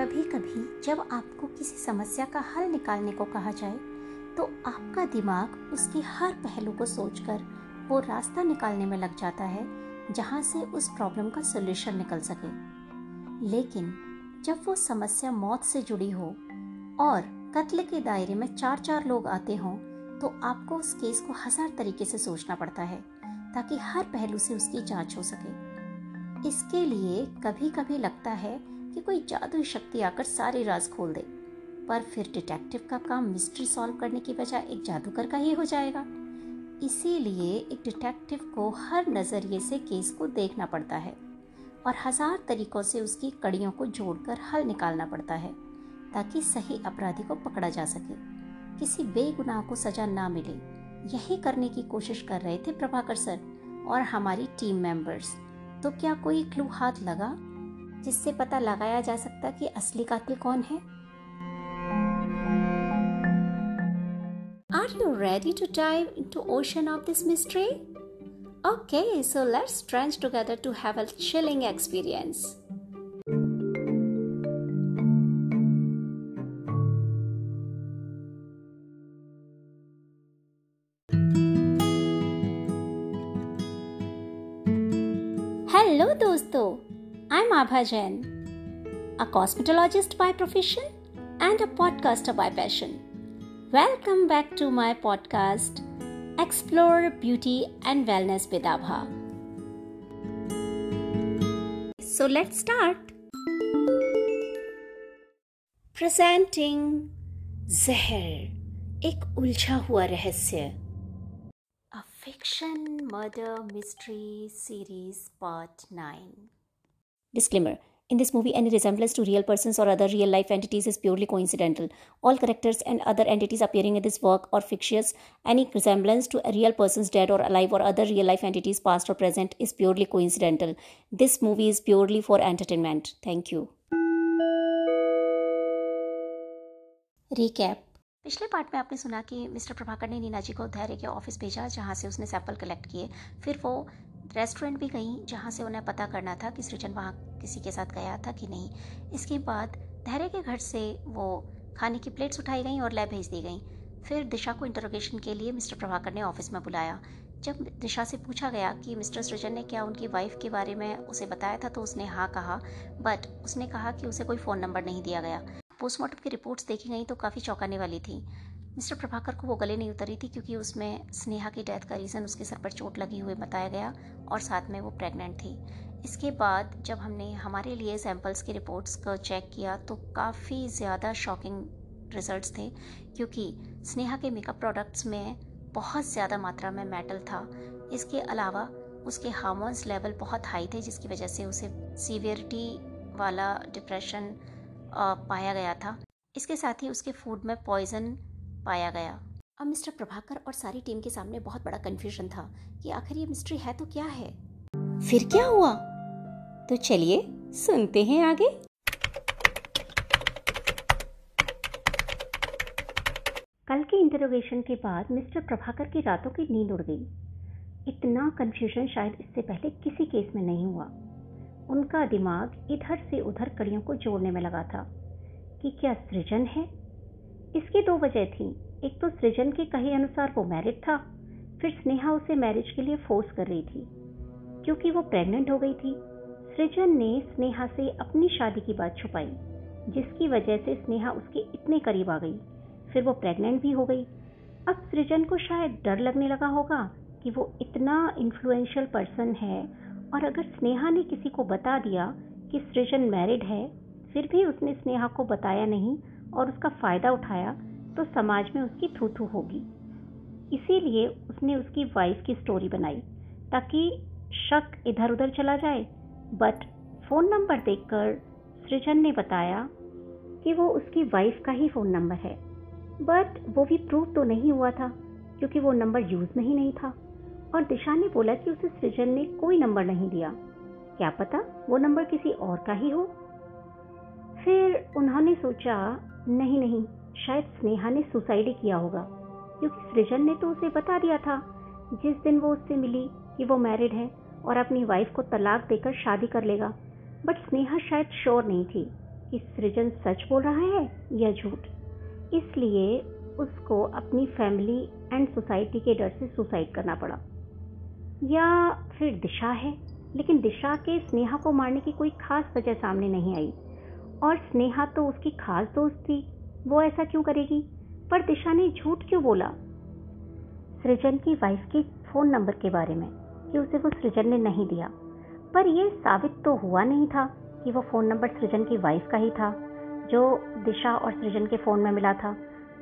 कभी कभी जब आपको किसी समस्या का हल निकालने को कहा जाए तो आपका दिमाग उसके हर पहलू को सोचकर वो रास्ता निकालने में लग जाता है, जहाँ से उस प्रॉब्लम का सोल्यूशन निकल सके। लेकिन जब वो समस्या मौत से जुड़ी हो और कत्ल के दायरे में चार चार लोग आते हों तो आपको उस केस को हज़ार तरीके से सोचना पड़ता है, ताकि हर पहलू से उसकी जाँच हो सके। इसके लिए कभी कभी लगता है कि कोई जादुई शक्ति आकर सारे राज खोल दे। पर फिर डिटेक्टिव का काम मिस्ट्री सॉल्व करने की बजाय एक जादूगर का ही हो जाएगा। इसीलिए एक डिटेक्टिव को हर नज़रिए से केस को देखना पड़ता है और हज़ार तरीकों से उसकी कड़ियों को जोड़कर हल निकालना पड़ता है, ताकि सही अपराधी को पकड़ा जा सके। किसी बेगुनाह को सजा ना मिले। यही करने की कोशिश कर रहे थे प्रभाकर सर और हमारी टीम मेंबर्स। तो क्या कोई क्लू हाथ लगा? जिससे पता लगाया जा सकता कि असली कातिल कौन है Are you ready to dive into ocean of this mystery? Okay, so let's trench together to have a chilling experience. I'm Abha Jain, a cosmetologist by profession and a podcaster by passion. Welcome back to my podcast, Explore Beauty and Wellness with Abha. So let's start. Presenting जहर एक उलझा हुआ रहस्य A fiction murder mystery series part 9 Disclaimer In this movie, any resemblance to real persons or other real life entities is purely coincidental. All characters and other entities appearing in this work are fictitious. Any resemblance to a real persons dead or alive or other real life entities past or present is purely coincidental. This movie is purely for entertainment. Thank you. Recap पिछले part में आपने सुना कि mister Prabhakar ने नीना जी को धैर्य के office भेजा जहाँ से उसने सैंपल कलेक्ट किए फिर वो रेस्टोरेंट भी गई जहाँ से उन्हें पता करना था कि सृजन वहाँ किसी के साथ गया था कि नहीं। इसके बाद धैर्य के घर से वो खाने की प्लेट्स उठाई गई और लैब भेज दी गई। फिर दिशा को इंटरोगेशन के लिए मिस्टर प्रभाकर ने ऑफ़िस में बुलाया। जब दिशा से पूछा गया कि मिस्टर सृजन ने क्या उनकी वाइफ के बारे में उसे बताया था तो उसने हाँ कहा बट उसने कहा कि उसे कोई फ़ोन नंबर नहीं दिया गया। पोस्टमार्टम की रिपोर्ट्स देखी गई तो काफ़ी चौंकाने वाली थी। मिस्टर प्रभाकर को वो गले नहीं उतरी थी क्योंकि उसमें स्नेहा की डेथ का रीज़न उसके सर पर चोट लगी हुई बताया गया और साथ में वो प्रेग्नेंट थी। इसके बाद जब हमने हमारे लिए सैम्पल्स की रिपोर्ट्स को चेक किया तो काफ़ी ज़्यादा शॉकिंग रिजल्ट्स थे क्योंकि स्नेहा के मेकअप प्रोडक्ट्स में बहुत ज़्यादा मात्रा में मेटल था। इसके अलावा उसके हार्मोन्स लेवल बहुत हाई थे, जिसकी वजह से उसे सीवियरिटी वाला डिप्रेशन पाया गया था। इसके साथ ही उसके फ़ूड में पॉइजन पाया गया। अब मिस्टर प्रभाकर और सारी टीम के सामने बहुत बड़ा कंफ्यूजन था कि आखिर ये मिस्ट्री है तो क्या है? फिर क्या हुआ? तो चलिए सुनते हैं आगे। कल के इंटरोगेशन के बाद मिस्टर प्रभाकर की रातों की नींद उड़ गई। इतना कंफ्यूजन शायद इससे पहले किसी केस में नहीं हुआ। उनका दिमाग इधर से उधर कड़ियों को जोड़ने में लगा था कि क्या सृजन है? इसकी दो वजह थी। एक तो सृजन के कहे अनुसार वो मैरिड था, फिर स्नेहा उसे मैरिज के लिए फोर्स कर रही थी, क्योंकि वो प्रेग्नेंट हो गई थी। सृजन ने स्नेहा से अपनी शादी की बात छुपाई, जिसकी वजह से स्नेहा उसके इतने करीब आ गई, फिर वो प्रेग्नेंट भी हो गई। अब सृजन को शायद डर लगने लगा होगा कि वो इतना इन्फ्लुएंशियल पर्सन है, और अगर स्नेहा ने किसी को बता दिया कि सृजन मैरिड है, फिर भी उसने स्नेहा को बताया नहीं और उसका फ़ायदा उठाया तो समाज में उसकी थू थू होगी। इसीलिए उसने उसकी वाइफ की स्टोरी बनाई, ताकि शक इधर उधर चला जाए। बट फ़ोन नंबर देखकर सृजन ने बताया कि वो उसकी वाइफ का ही फ़ोन नंबर है। बट वो भी प्रूव तो नहीं हुआ था, क्योंकि वो नंबर यूज़ नहीं नहीं था। और दिशा ने बोला कि उसे सृजन ने कोई नंबर नहीं दिया। क्या पता वो नंबर किसी और का ही हो। फिर उन्होंने सोचा नहीं नहीं, शायद स्नेहा ने सुसाइड किया होगा। क्योंकि सृजन ने तो उसे बता दिया था, जिस दिन वो उससे मिली कि वो मैरिड है और अपनी वाइफ को तलाक देकर शादी कर लेगा। बट स्नेहा शायद श्योर नहीं थी कि सृजन सच बोल रहा है या झूठ। इसलिए उसको अपनी फैमिली एंड सोसाइटी के डर से सुसाइड करना पड़ा। या फिर दिशा है, लेकिन दिशा के स्नेहा को मारने की कोई खास वजह सामने नहीं आई। और स्नेहा तो उसकी खास दोस्त थी। वो ऐसा क्यों करेगी? पर दिशा ने झूठ क्यों बोला? सृजन की वाइफ के फ़ोन नंबर के बारे में, कि उसे वो सृजन ने नहीं दिया। पर यह साबित तो हुआ नहीं था कि वो फ़ोन नंबर सृजन की वाइफ का ही था, जो दिशा और सृजन के फ़ोन में मिला था।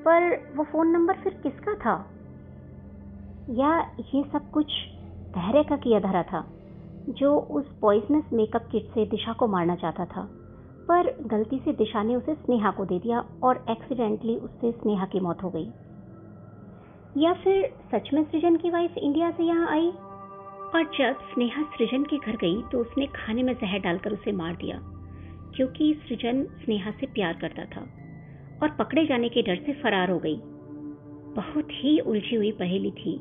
पर वो फ़ोन नंबर फिर किसका था? या ये सब कुछ धैर्य का किया धरा था, जो उस पॉइजनस मेकअप किट से दिशा को मारना चाहता था? पर गलती से दिशा ने उसे स्नेहा को दे दिया और एक्सीडेंटली उससे स्नेहा की मौत हो गई। या फिर सच में सृजन की वाइफ इंडिया से यहाँ आई? और जब स्नेहा सृजन के घर गई तो उसने खाने में जहर डालकर उसे मार दिया, क्योंकि सृजन स्नेहा से प्यार करता था और पकड़े जाने के डर से फरार हो गई। बहुत ही उलझी हुई पहेली थी,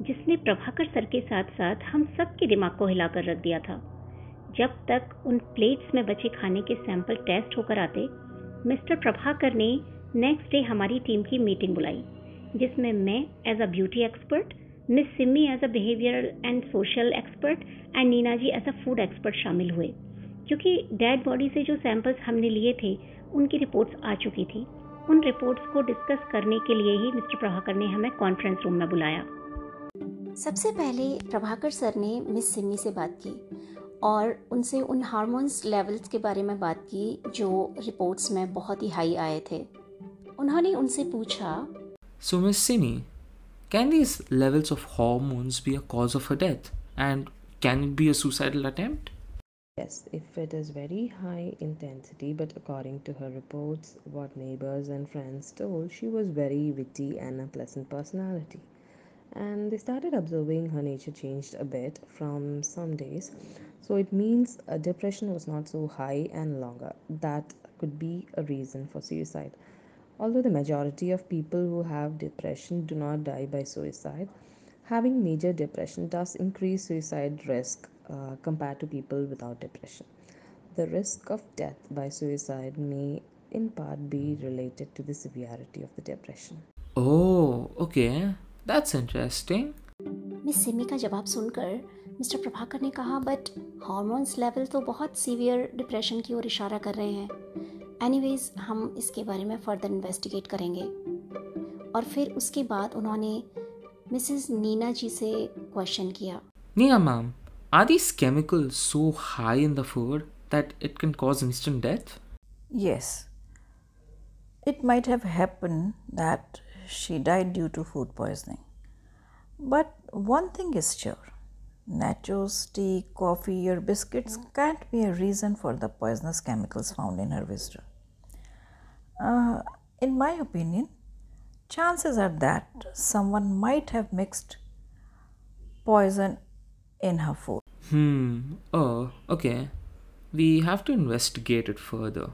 जिसने प्रभाकर सर के साथ साथ हम सबके दिमाग को हिलाकर रख दिया था। जब तक उन प्लेट्स में बचे खाने के सैंपल टेस्ट होकर आते, मिस्टर प्रभाकर ने नेक्स्ट डे हमारी टीम की मीटिंग बुलाई, जिसमें मैं as a beauty expert miss Simi as a behavioural and social expert and Neena ji as a food expert शामिल हुए, क्योंकि डेड बॉडी से जो सैंपल्स हमने लिए थे, उनकी रिपोर्ट्स आ चुकी थी। उन रिपोर्ट्स को डिस्कस करने के लिए ही मिस्टर प्रभाकर ने हमें कॉन्फ्रेंस रूम में बुलाया। सबसे पहले प्रभाकर सर ने मिस सिमी से बात की। और उनसे उन हार्मोन्स लेवल्स के बारे में बात की जो रिपोर्ट्स में बहुत ही हाई आए थे उन्होंने उनसे पूछा So, Miss Simi, can these levels of hormones be a cause of her death? And can it be a suicidal attempt? Yes, if it is very high intensity, but according to her reports, what neighbors and friends told, she was very witty and a pleasant personality. And they started observing her nature changed a bit from some days. So it means a depression was not so high and longer. That could be a reason for suicide. Although the majority of people who have depression do not die by suicide, having major depression does increase suicide risk uh, compared to people without depression. The risk of death by suicide may in part be related to the severity of the depression. Oh, okay. That's interesting. Miss Simi का जवाब सुनकर mister Prabhakar ने कहा but hormones level तो बहुत severe depression की ओर इशारा कर रहे हैं एनीवेज हम इसके बारे में फर्दर इन्वेस्टिगेट करेंगे और फिर उसके बाद उन्होंने मिसेस नीना जी से क्वेश्चन किया Neena ma'am are these chemicals so high in the food that it can cause instant death? Yes. It might have happened that she died due to food poisoning. But one thing is sure nachos, tea, coffee, or biscuits can't be a reason for the poisonous chemicals found in her visitor. Uh, in my opinion, chances are that someone might have mixed poison in her food. Hmm. Oh, okay. We have to investigate it further.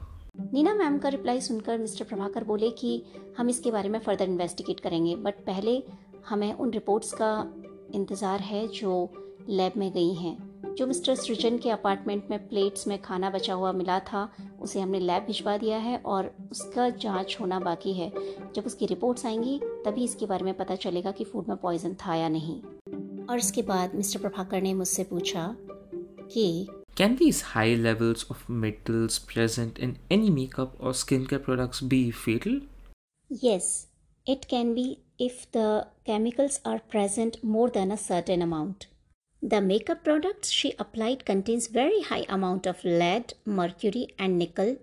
Neena ma'am का reply सुनकर mister Prabhakar बोले कि हम इसके बारे में further investigate करेंगे, but पहले हमें उन रिपोर्ट्स का इंतज़ार है जो लैब में गई हैं। जो मिस्टर सृजन के अपार्टमेंट में प्लेट्स में खाना बचा हुआ मिला था, उसे हमने लैब भिजवा दिया है और उसका जाँच होना बाकी है। जब उसकी रिपोर्ट्स आएँगी, तभी इसके बारे में पता चलेगा कि फ़ूड में पॉइजन था या नहीं। और इसके बाद मिस्टर प्रभाकर ने मुझसे पूछा कि Can these high levels of metals present in any makeup or skincare products be fatal? Yes, it can be if the chemicals are present more than a certain amount. The makeup products she applied contains very high amount of lead, mercury and nickel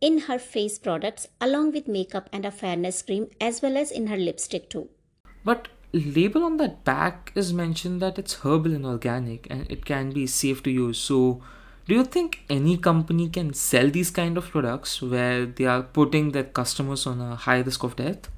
in her face products along with makeup and a fairness cream as well as in her lipstick too. But label on that pack is mentioned that it's herbal and organic and it can be safe to use. So do you think any company can sell these kind of products where they are putting their customers on a high risk of death?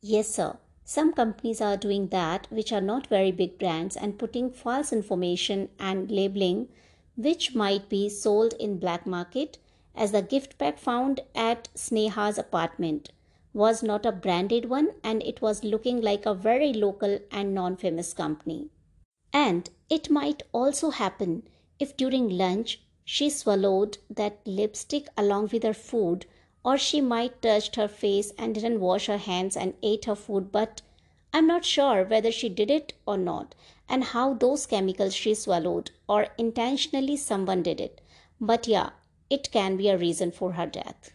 Yes, sir. Some companies are doing that, which are not very big brands, and putting false information and labeling, which might be sold in black market, as the gift pack found at Sneha's apartment was not a branded one and it was looking like a very local and non famous company. And it might also happen if during lunch she swallowed that lipstick along with her food, or she might touched her face and didn't wash her hands and ate her food, but I'm not sure whether she did it or not, and how those chemicals she swallowed, or intentionally someone did it. But yeah, it can be a reason for her death.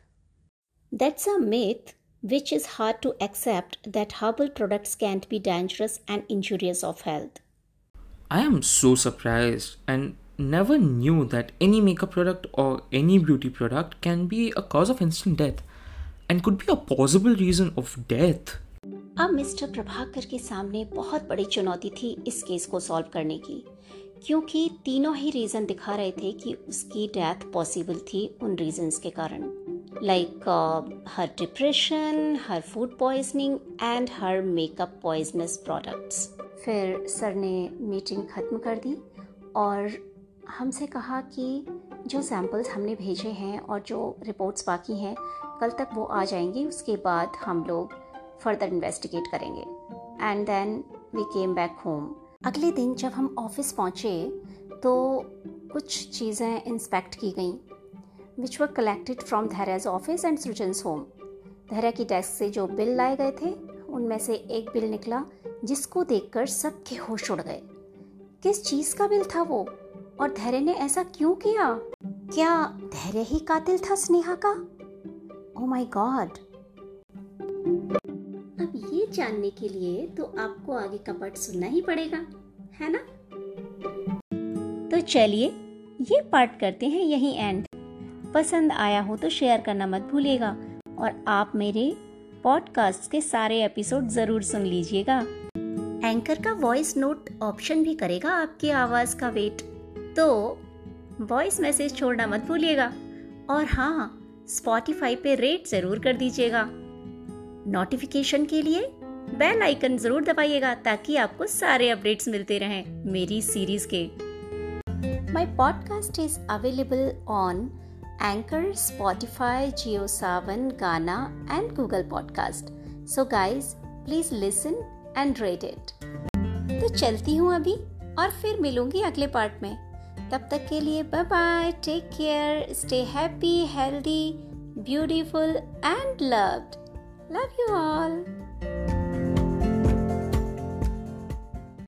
That's a myth which is hard to accept that herbal products can't be dangerous and injurious of health. I am so surprised and never knew that any makeup product or any beauty product can be a cause of instant death and could be a possible reason of death. अब mister Prabhakar के सामने बहुत बड़ी चुनौती थी इस case को solve करने की क्योंकि तीनों ही रीजन दिखा रहे थे कि उसकी डेथ पॉसिबल थी उन रीजंस के कारण लाइक हर डिप्रेशन हर फ़ूड पॉइजनिंग एंड हर मेकअप पॉइजनस प्रोडक्ट्स फिर सर ने मीटिंग ख़त्म कर दी और हमसे कहा कि जो सैम्पल्स हमने भेजे हैं और जो रिपोर्ट्स बाकी हैं, कल तक वो आ जाएँगी, उसके बाद हम लोग फर्दर इन्वेस्टिगेट करेंगे। And then we came back home अगले दिन जब हम ऑफ़िस पहुँचे तो कुछ चीज़ें इंस्पेक्ट की गई। Which were collected from Dhairya's office and Srijan's home Dhairya की डेस्क से जो बिल लाए गए थे उनमें से एक बिल निकला जिसको देखकर सबके होश उड़ गए किस चीज़ का बिल था वो और धैर्य ने ऐसा क्यों किया क्या धैर्य ही कातिल था स्नेहा का ओ माय गॉड अब ये जानने के लिए तो आपको आगे का पार्ट सुनना ही पड़ेगा, है ना? तो चलिए, ये पार्ट करते हैं यही एंड पसंद आया हो तो शेयर करना मत भूलिएगा। और आप मेरे पॉडकास्ट के सारे एपिसोड ज़रूर सुन लीजिएगा। एंकर का वॉइस नोट ऑप्शन भी करेगा आपकी आवाज़ का वेट तो वॉइस मैसेज छोड़ना मत भूलिएगा। और हाँ स्पॉटिफाई पे रेट ज़रूर कर दीजिएगा। नोटिफिकेशन के लिए बेल आइकन ज़रूर दबाइएगा ताकि आपको सारे अपडेट्स मिलते रहें मेरी सीरीज़ के। My podcast is available on anchor Spotify Jio Saavn Gaana and Google podcast so guys please listen and rate it तो चलती हूँ अभी, और फिर मिलूँगी अगले पार्ट में। तब तक के लिए bye bye take care stay happy healthy beautiful and loved love you all